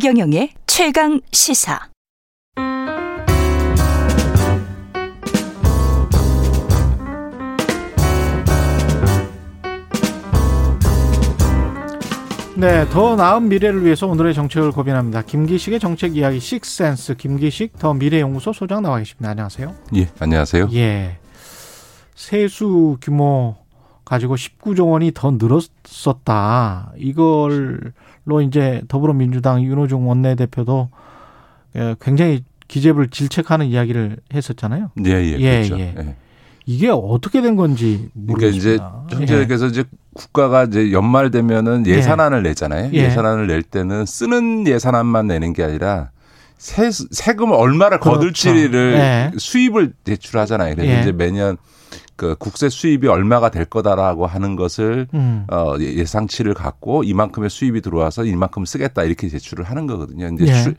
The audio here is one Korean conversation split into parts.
최경영의 최강 시사. 네, 더 나은 미래를 위해서 오늘의 정책을 고민합니다. 김기식의 정책 이야기 식센스 김기식 더 미래연구소 소장 나와 계십니다. 안녕하세요. 예, 안녕하세요. 예. 세수 규모 가지고 19조 원이 더 늘었었다. 이걸 로 이제 더불어민주당 윤호중 원내대표도 예, 굉장히 기재부를 질책하는 이야기를 했었잖아요. 예, 예, 예, 그렇죠. 예. 예. 이게 어떻게 된 건지 그러니까 이제 모르겠습니다. 현재께서 이제 국가가 이제 연말 되면은 예. 예산안을 내잖아요. 예. 예산안을 낼 때는 쓰는 예산안만 내는 게 아니라 세, 세금을 얼마를 그렇죠. 거둘지를 예. 수입을 제출하잖아요. 그래서 예. 이제 매년 그 국세 수입이 얼마가 될 거다라고 하는 것을 음. 어, 예- 예상치를 갖고 이만큼의 수입이 들어와서 이만큼 쓰겠다 이렇게 제출을 하는 거거든요. 이제 예. 추-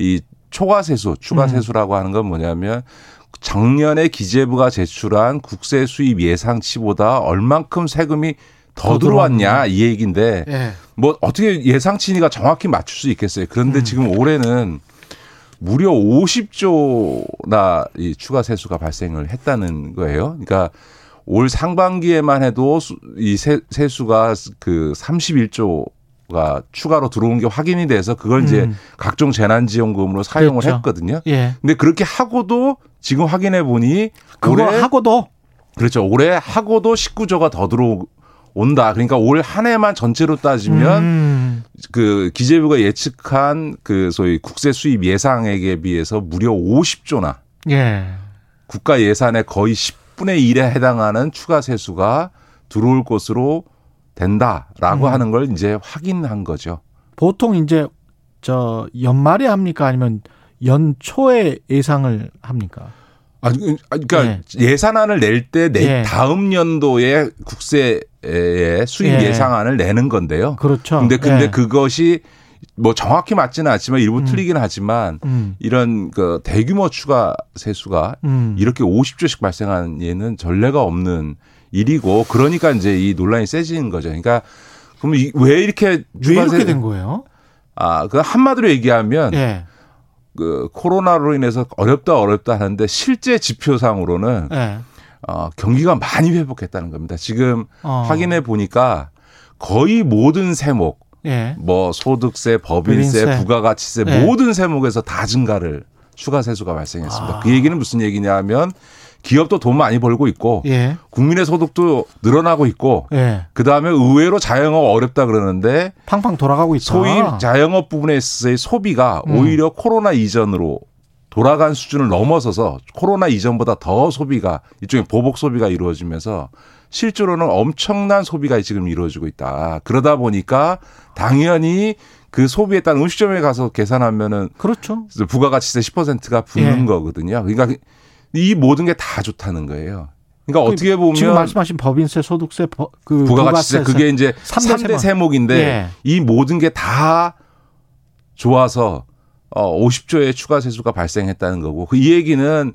이 초과세수, 추가세수라고 하는 건 뭐냐면 작년에 기재부가 제출한 국세 수입 예상치보다 얼만큼 세금이 더, 더 들어왔냐 들어왔냐. 이 얘기인데 예. 뭐 어떻게 예상치니까 정확히 맞출 수 있겠어요. 그런데 음. 지금 올해는 무려 50조나 이 추가 세수가 발생을 했다는 거예요. 그러니까 올 상반기에만 해도 수- 이 세, 세수가 그 31조가 추가로 들어온 게 확인이 돼서 그걸 이제 음. 각종 재난지원금으로 사용을 그렇죠. 했거든요. 예. 근데 그렇게 하고도 지금 확인해 보니 그거 올해 하고도 그렇죠. 올해 하고도 19조가 더 들어온 다. 그러니까 올 한 해만 전체로 따지면 음. 그 기재부가 예측한 그 소위 국세 수입 예상액에 비해서 무려 50조나 예. 국가 예산의 거의 10분의 1에 해당하는 추가 세수가 들어올 것으로 된다라고 음. 하는 걸 이제 확인한 거죠. 보통 이제 저 연말에 합니까 아니면 연초에 예상을 합니까? 아, 그러니까 예산안을 낼때 예. 다음 연도에 국세의 수입 예. 예. 상안을 내는 건데요. 그렇죠. 근데 근데 예. 그것이 뭐 정확히 맞지는 않지만 일부 음. 틀리긴 하지만 음. 이런 그 대규모 추가 세수가 음. 이렇게 50조씩 발생한 예는 전례가 없는 일이고 그러니까 이제 이 논란이 세지는 거죠. 그러니까 그럼 이- 왜 이렇게 왜 이렇게 세- 된 거예요? 아, 그 한마디로 얘기하면 예. 그 코로나로 인해서 어렵다 어렵다 하는데 실제 지표상으로는 예. 어, 경기가 많이 회복했다는 겁니다. 지금 어. 확인해 보니까 거의 모든 세목 예. 뭐 소득세, 법인세, 법인세. 부가가치세 네. 모든 세목에서 다 증가를 추가 세수가 발생했습니다. 아. 그 얘기는 무슨 얘기냐면 기업도 돈 많이 벌고 있고 예. 국민의 소득도 늘어나고 있고 예. 그 다음에 의외로 자영업 어렵다 그러는데 팡팡 돌아가고 있다. 소위 자영업 부분에 있어서의 소비가 음. 오히려 코로나 이전으로 돌아간 수준을 넘어서서 코로나 이전보다 더 소비가 일종의 보복 소비가 이루어지면서 실제로는 엄청난 소비가 지금 이루어지고 있다. 그러다 보니까 당연히 그 소비에 따른 음식점에 가서 계산하면은 그렇죠. 부가가치세 10%가 붙는 예. 거거든요. 그러니까 이 모든 게 다 좋다는 거예요. 그러니까 그 어떻게 보면 지금 말씀하신 법인세, 소득세, 버- 그 부가가치세 그게 이제 삼대 3대 세목. 세목인데 예. 이 모든 게 다 좋아서 어 50조의 추가 세수가 발생했다는 거고 그 이 얘기는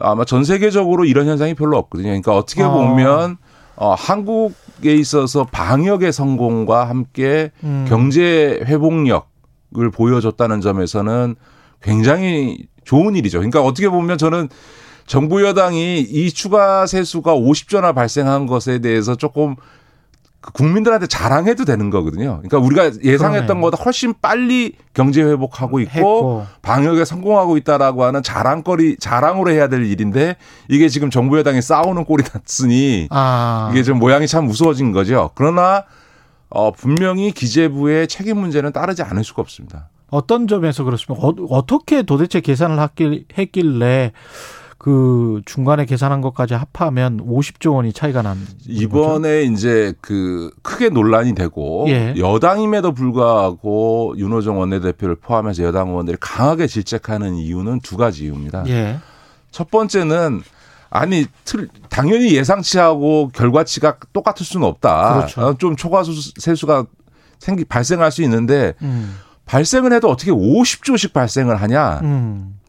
아마 전 세계적으로 이런 현상이 별로 없거든요. 그러니까 어떻게 어. 보면 어 한국에 있어서 방역의 성공과 함께 음. 경제 회복력을 보여줬다는 점에서는 굉장히 좋은 일이죠. 그러니까 어떻게 보면 저는 정부 여당이 이 추가 세수가 50조나 발생한 것에 대해서 조금 그 국민들한테 자랑해도 되는 거거든요. 그러니까 우리가 예상했던 그러네. 것보다 훨씬 빨리 경제 회복하고 있고 했고. 방역에 성공하고 있다라고 하는 자랑거리 자랑으로 해야 될 일인데 이게 지금 정부 여당이 싸우는 꼴이 났으니 아. 이게 좀 모양이 참 무서워진 거죠. 그러나 어 분명히 기재부의 책임 문제는 따르지 않을 수가 없습니다. 어떤 점에서 그렇습니까? 어, 떻게 도대체 계산을 했길, 했길래 그 중간에 계산한 것까지 합하면 50조 원이 차이가 난 거죠? 이번에 이제 그 크게 논란이 되고 예. 여당임에도 불구하고 윤호정 원내대표를 포함해서 여당 의원들이 강하게 질책하는 이유는 두 가지 이유입니다. 예. 첫 번째는 아니 틀 당연히 예상치하고 결과치가 똑같을 수는 없다. 그렇죠. 어, 좀 초과수 세수가 생기 발생할 수 있는데 음. 발생을 해도 어떻게 50조씩 발생을 하냐? 음.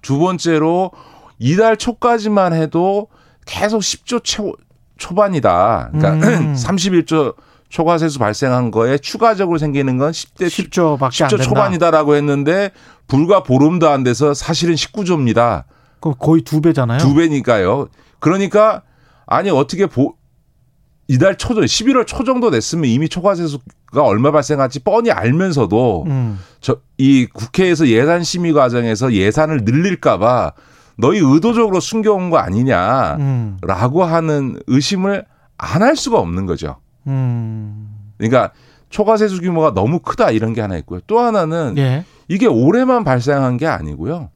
두 번째로 이달 초까지만 해도 계속 10조 초, 초반이다. 그러니까 음. 31조 초과세수 발생한 거에 추가적으로 생기는 건 10대 10조 밖에 안 10조 된다. 초반이다라고 했는데 불과 보름도 안 돼서 사실은 19조입니다. 그럼 거의 두 배잖아요. 두 배니까요. 그러니까 아니 어떻게 보 이달 초 11월 초 정도 됐으면 이미 초과세수가 얼마 발생할지 뻔히 알면서도 음. 저이 국회에서 예산 심의 과정에서 예산을 늘릴까봐 너희 의도적으로 숨겨온 거 아니냐라고 음. 하는 의심을 안 할 수가 없는 거죠. 음. 그러니까 초과 세수 규모가 너무 크다 이런 게 하나 있고요. 또 하나는 예. 이게 올해만 발생한 게 아니고요.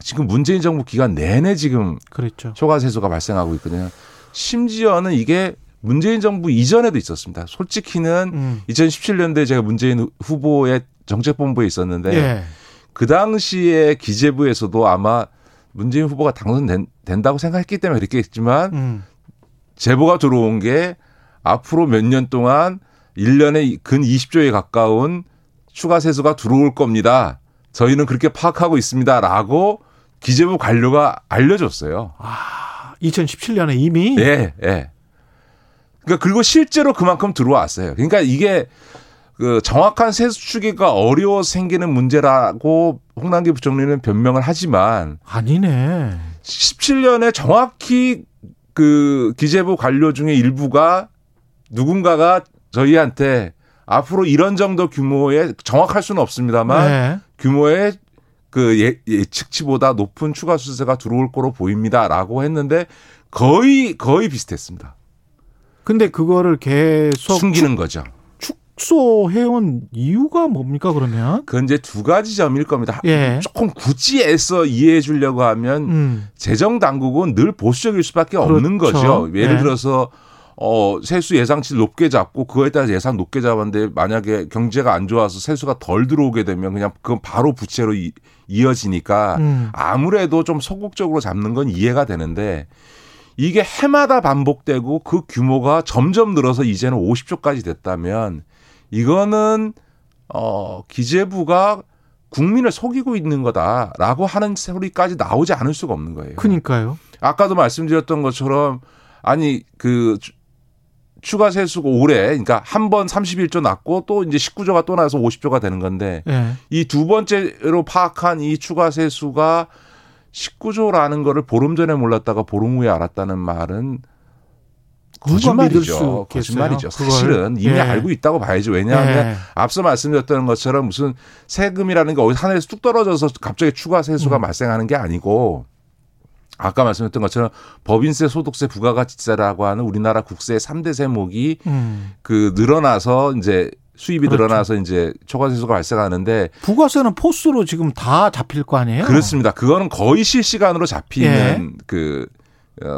지금 문재인 정부 기간 내내 지금 그랬죠. 초과 세수가 발생하고 있거든요. 심지어는 이게 문재인 정부 이전에도 있었습니다. 솔직히는 음. 2017년도에 제가 문재인 후보의 정책본부에 있었는데 예. 그 당시에 기재부에서도 아마 문재인 후보가 당선된다고 생각했기 때문에 그렇게 했지만 음. 제보가 들어온 게 앞으로 몇 년 동안 1년에 근 20조에 가까운 추가 세수가 들어올 겁니다. 저희는 그렇게 파악하고 있습니다 라고 기재부 관료가 알려줬어요. 2017년에 이미 예, 예. 그러니까 그리고 실제로 그만큼 들어왔어요. 그러니까 이게 그 정확한 세수 추계가 어려워 생기는 문제라고 홍남기 부총리는 변명을 하지만 아니네. 17년에 정확히 그 기재부 관료 중에 일부가 누군가가 저희한테 앞으로 이런 정도 규모의 정확할 수는 없습니다만 네. 규모의 그 예, 예측치보다 높은 추가 수세가 들어올 거로 보입니다라고 했는데 거의 거의 비슷했습니다. 근데 그거를 계속 숨기는 거죠. 축소해온 이유가 뭡니까 그러면? 그건 이제 두 가지 점일 겁니다. 예. 조금 굳이 애써 이해해 주려고 하면 음. 재정 당국은 늘 보수적일 수밖에 없는 그렇죠. 거죠. 예를 네. 들어서 어 세수 예상치를 높게 잡고 그거에 따라 예산 높게 잡았는데 만약에 경제가 안 좋아서 세수가 덜 들어오게 되면 그냥 그건 바로 부채로 이, 이어지니까 음. 아무래도 좀 소극적으로 잡는 건 이해가 되는데 이게 해마다 반복되고 그 규모가 점점 늘어서 이제는 50조까지 됐다면 이거는 어 기재부가 국민을 속이고 있는 거다라고 하는 소리까지 나오지 않을 수가 없는 거예요. 그니까요. 아까도 말씀드렸던 것처럼 아니 그 추- 추가 세수가 올해 그러니까 한 번 31조 났고 또 이제 19조가 또 나서 50조가 되는 건데 예. 이두 번째로 파악한 이 추가 세수가 19조라는 거를 보름 전에 몰랐다가 보름 후에 알았다는 말은 거짓말이죠. 거짓말이죠. 그걸? 사실은 이미 예. 알고 있다고 봐야죠. 왜냐하면 예. 앞서 말씀드렸던 것처럼 무슨 세금이라는 게 어디 하늘에서 뚝 떨어져서 갑자기 추가 세수가 음. 발생하는 게 아니고 아까 말씀드렸던 것처럼 법인세, 소득세, 부가가치세라고 하는 우리나라 국세의 3대 세목이 음. 그 늘어나서 이제 수입이 그렇죠. 늘어나서 이제 초과세수가 발생하는데 부가세는 포스로 지금 다 잡힐 거 아니에요? 그렇습니다. 그거는 거의 실시간으로 잡히는 예. 그 어,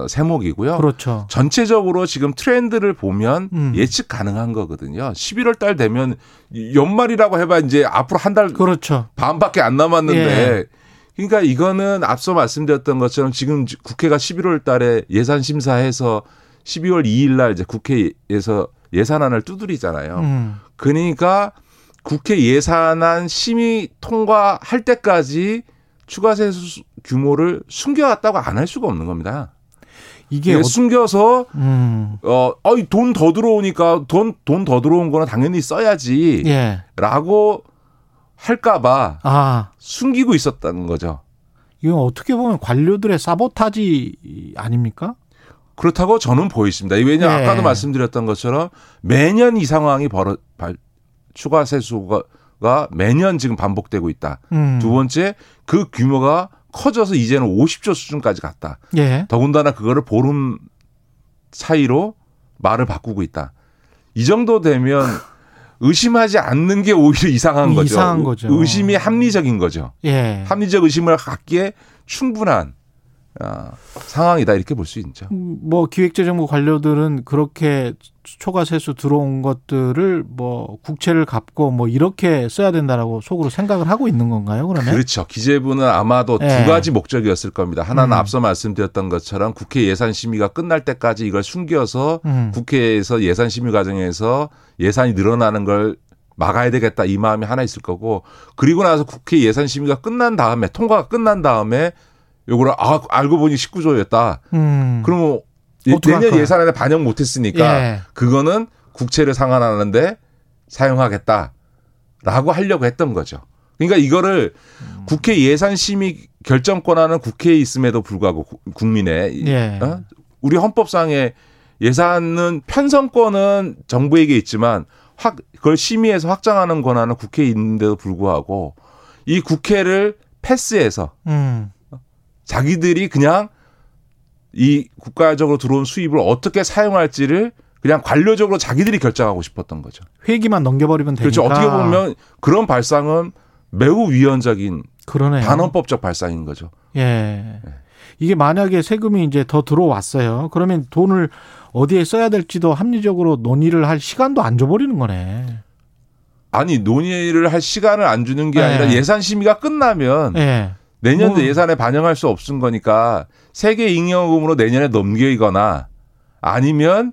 세목이고요. 그렇죠. 전체적으로 지금 트렌드를 보면 음. 예측 가능한 거거든요. 11월 달 되면 연말이라고 해봐 이제 앞으로 한달 그렇죠. 반밖에 안 남았는데 예. 그러니까 이거는 앞서 말씀드렸던 것처럼 지금 국회가 11월 달에 예산 심사해서 12월 2일 날 이제 국회에서 예산안을 두드리잖아요. 음. 그러니까 국회 예산안 심의 통과할 때까지 추가 세수 규모를 숨겨왔다고 안 할 수가 없는 겁니다. 이게 어, 숨겨서 음. 어, 어이 돈 더 들어오니까 돈 돈 더 들어온 거는 당연히 써야지라고 예. 할까 봐 아, 숨기고 있었다는 거죠. 이건 어떻게 보면 관료들의 사보타지 아닙니까? 그렇다고 저는 보이십니다. 왜냐 면 네. 아까도 말씀드렸던 것처럼 매년 이 상황이 벌어 발- 추가 세수가 가 매년 지금 반복되고 있다. 음. 두 번째 그 규모가 커져서 이제는 50조 수준까지 갔다. 예. 더군다나 그거를 보름 사이로 말을 바꾸고 있다. 이 정도 되면 의심하지 않는 게 오히려 이상한 거죠. 이상한 거죠. 의심이 합리적인 거죠. 예. 합리적 의심을 갖기에 충분한 아, 상황이다 이렇게 볼 수 있죠. 음, 뭐 기획재정부 관료들은 그렇게 초과 세수 들어온 것들을 뭐 국채를 갚고 뭐 이렇게 써야 된다라고 속으로 생각을 하고 있는 건가요? 그러면? 그렇죠. 기재부는 아마도 예. 두 가지 목적이었을 겁니다. 하나는 음. 앞서 말씀드렸던 것처럼 국회 예산 심의가 끝날 때까지 이걸 숨겨서 음. 국회에서 예산 심의 과정에서 예산이 늘어나는 걸 막아야 되겠다 이 마음이 하나 있을 거고 그리고 나서 국회 예산 심의가 끝난 다음에 통과가 끝난 다음에 요거를 아 알고 보니 19조였다. 음. 그러면 예- 어떡할 내년? 예산안에 반영 못했으니까 예. 그거는 국채를 상환하는데 사용하겠다라고 하려고 했던 거죠. 그러니까 이거를 국회 예산심의 결정권하는 국회에 있음에도 불구하고 구- 국민의 예. 어? 우리 헌법상의 예산은 편성권은 정부에게 있지만 확 그걸 심의해서 확장하는 권한은 국회에 있는데도 불구하고 이 국회를 패스해서 음. 자기들이 그냥 이 국가적으로 들어온 수입을 어떻게 사용할지를 그냥 관료적으로 자기들이 결정하고 싶었던 거죠. 회기만 넘겨버리면 되니까. 그렇죠. 어떻게 보면 그런 발상은 매우 위헌적인 그러네요. 반헌법적 발상인 거죠. 예. 이게 만약에 세금이 이제 더 들어왔어요. 그러면 돈을 어디에 써야 될지도 합리적으로 논의를 할 시간도 안 줘버리는 거네. 아니 논의를 할 시간을 안 주는 게 네. 아니라 예산 심의가 끝나면 예. 내년도 뭐- 예산에 반영할 수 없은 거니까 세계 잉여금으로 내년에 넘기거나 아니면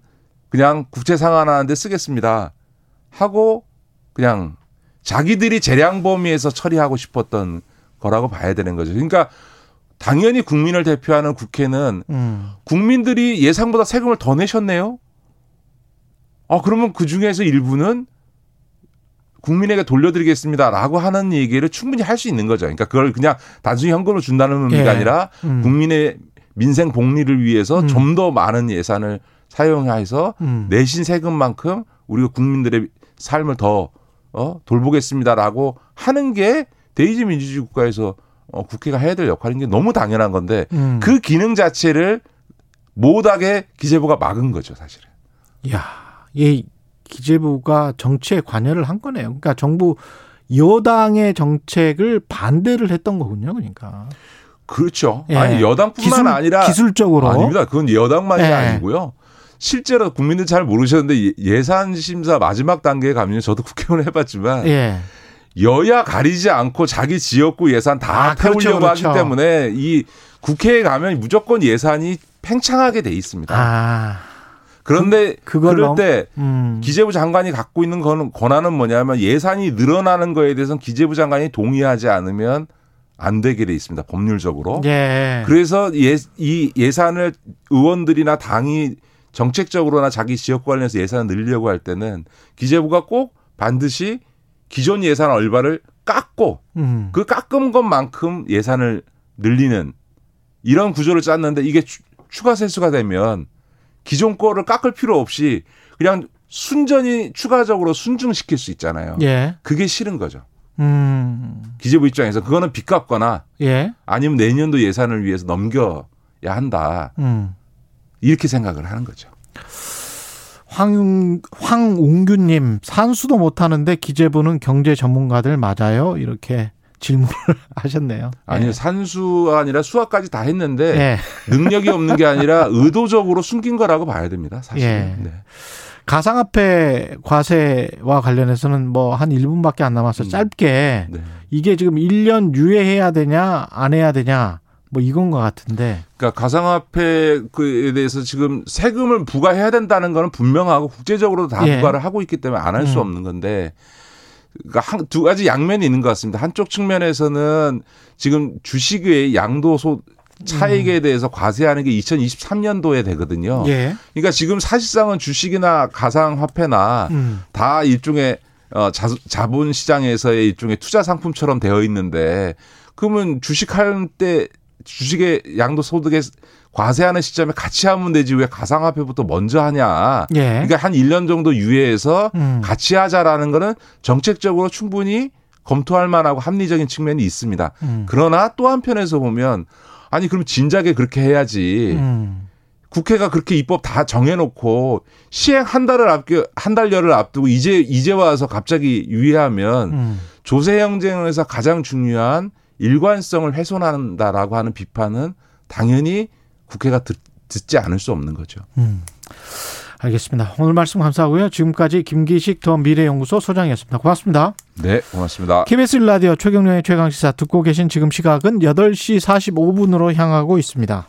그냥 국채 상환하는데 쓰겠습니다 하고 그냥 자기들이 재량 범위에서 처리하고 싶었던 거라고 봐야 되는 거죠. 그러니까 당연히 국민을 대표하는 국회는 음. 국민들이 예상보다 세금을 더 내셨네요. 아 그러면 그 중에서 일부는 국민에게 돌려드리겠습니다라고 하는 얘기를 충분히 할 수 있는 거죠. 그러니까 그걸 그냥 단순히 현금으로 준다는 의미가 예. 아니라 음. 국민의 민생 복리를 위해서 음. 좀더 많은 예산을 사용해서 음. 내신 세금만큼 우리가 국민들의 삶을 더 어, 돌보겠습니다라고 하는 게 대의제 민주주의 국가에서 어, 국회가 해야 될 역할인 게 너무 당연한 건데 음. 그 기능 자체를 못하게 기재부가 막은 거죠, 사실은. 야, 이 기재부가 정치에 관여를 한 거네요. 그러니까 정부 여당의 정책을 반대를 했던 거군요. 그러니까 그렇죠. 예. 아니 여당뿐만 기술- 아니라 기술적으로 아닙니다. 그건 여당만이 예. 아니고요. 실제로 국민들 잘 모르셨는데 예- 예산 심사 마지막 단계에 가면 저도 국회의원 해봤지만 예. 여야 가리지 않고 자기 지역구 예산 다 아, 그렇죠, 태우려고 그렇죠. 하기 때문에 이 국회에 가면 무조건 예산이 팽창하게 돼 있습니다. 아, 그런데 그- 그걸 그럴 넘- 때 음. 기재부 장관이 갖고 있는 건- 권한은 뭐냐면 예산이 늘어나는 거에 대해서는 기재부 장관이 동의하지 않으면 안 되게 돼 있습니다. 법률적으로. 예. 그래서 예, 이 예산을 의원들이나 당이 정책적으로나 자기 지역 관련해서 예산을 늘리려고 할 때는 기재부가 꼭 반드시 기존 예산 얼마를 깎고 음. 그 깎은 것만큼 예산을 늘리는 이런 구조를 짰는데 이게 추, 추가 세수가 되면 기존 거를 깎을 필요 없이 그냥 순전히 추가적으로 순증시킬 수 있잖아요. 예. 그게 싫은 거죠. 음. 기재부 입장에서 그거는 빚 갚거나 예. 아니면 내년도 예산을 위해서 넘겨야 한다. 음. 이렇게 생각을 하는 거죠. 황, 황웅규님, 산수도 못하는데 기재부는 경제 전문가들 맞아요? 이렇게 질문을 하셨네요. 아니요, 산수가 아니라 수학까지 다 했는데 예. 능력이 없는 게 아니라 의도적으로 숨긴 거라고 봐야 됩니다. 사실. 예. 네. 가상화폐 과세와 관련해서는 뭐 한 1분밖에 안 남아서 음. 짧게 네. 이게 지금 1년 유예해야 되냐, 안 해야 되냐, 뭐 이건 것 같은데. 그러니까 가상화폐에 대해서 지금 세금을 부과해야 된다는 거는 분명하고 국제적으로 다 예. 부과를 하고 있기 때문에 안 할수 음. 없는 건데 그러니까 한, 두 가지 양면이 있는 것 같습니다. 한쪽 측면에서는 지금 주식의 양도소 차익에 대해서 과세하는 게 2023년도에 되거든요. 음. 예. 그러니까 지금 사실상은 주식이나 가상화폐나 음. 다 일종의 어, 자, 자본 시장에서의 일종의 투자 상품처럼 되어 있는데 그러면 주식할 때 주식의 양도 소득에 과세하는 시점에 같이 하면 되지 왜 가상화폐부터 먼저 하냐. 예. 그러니까 한 1년 정도 유예해서 음. 같이 하자라는 거는 정책적으로 충분히 검토할 만하고 합리적인 측면이 있습니다. 음. 그러나 또 한편에서 보면 아니 그럼 진작에 그렇게 해야지. 음. 국회가 그렇게 입법 다 정해놓고 시행 한 달을 앞두 한 달여를 앞두고 이제 이제 와서 갑자기 유예하면 음. 조세 형제에서 가장 중요한 일관성을 훼손한다라고 하는 비판은 당연히 국회가 듣, 듣지 않을 수 없는 거죠. 음. 알겠습니다. 오늘 말씀 감사하고요. 지금까지 김기식 더 미래연구소 소장이었습니다. 고맙습니다. 네, 고맙습니다. KBS 라디오 최경련의 최강시사 듣고 계신 지금 시각은 8시 45분으로 향하고 있습니다.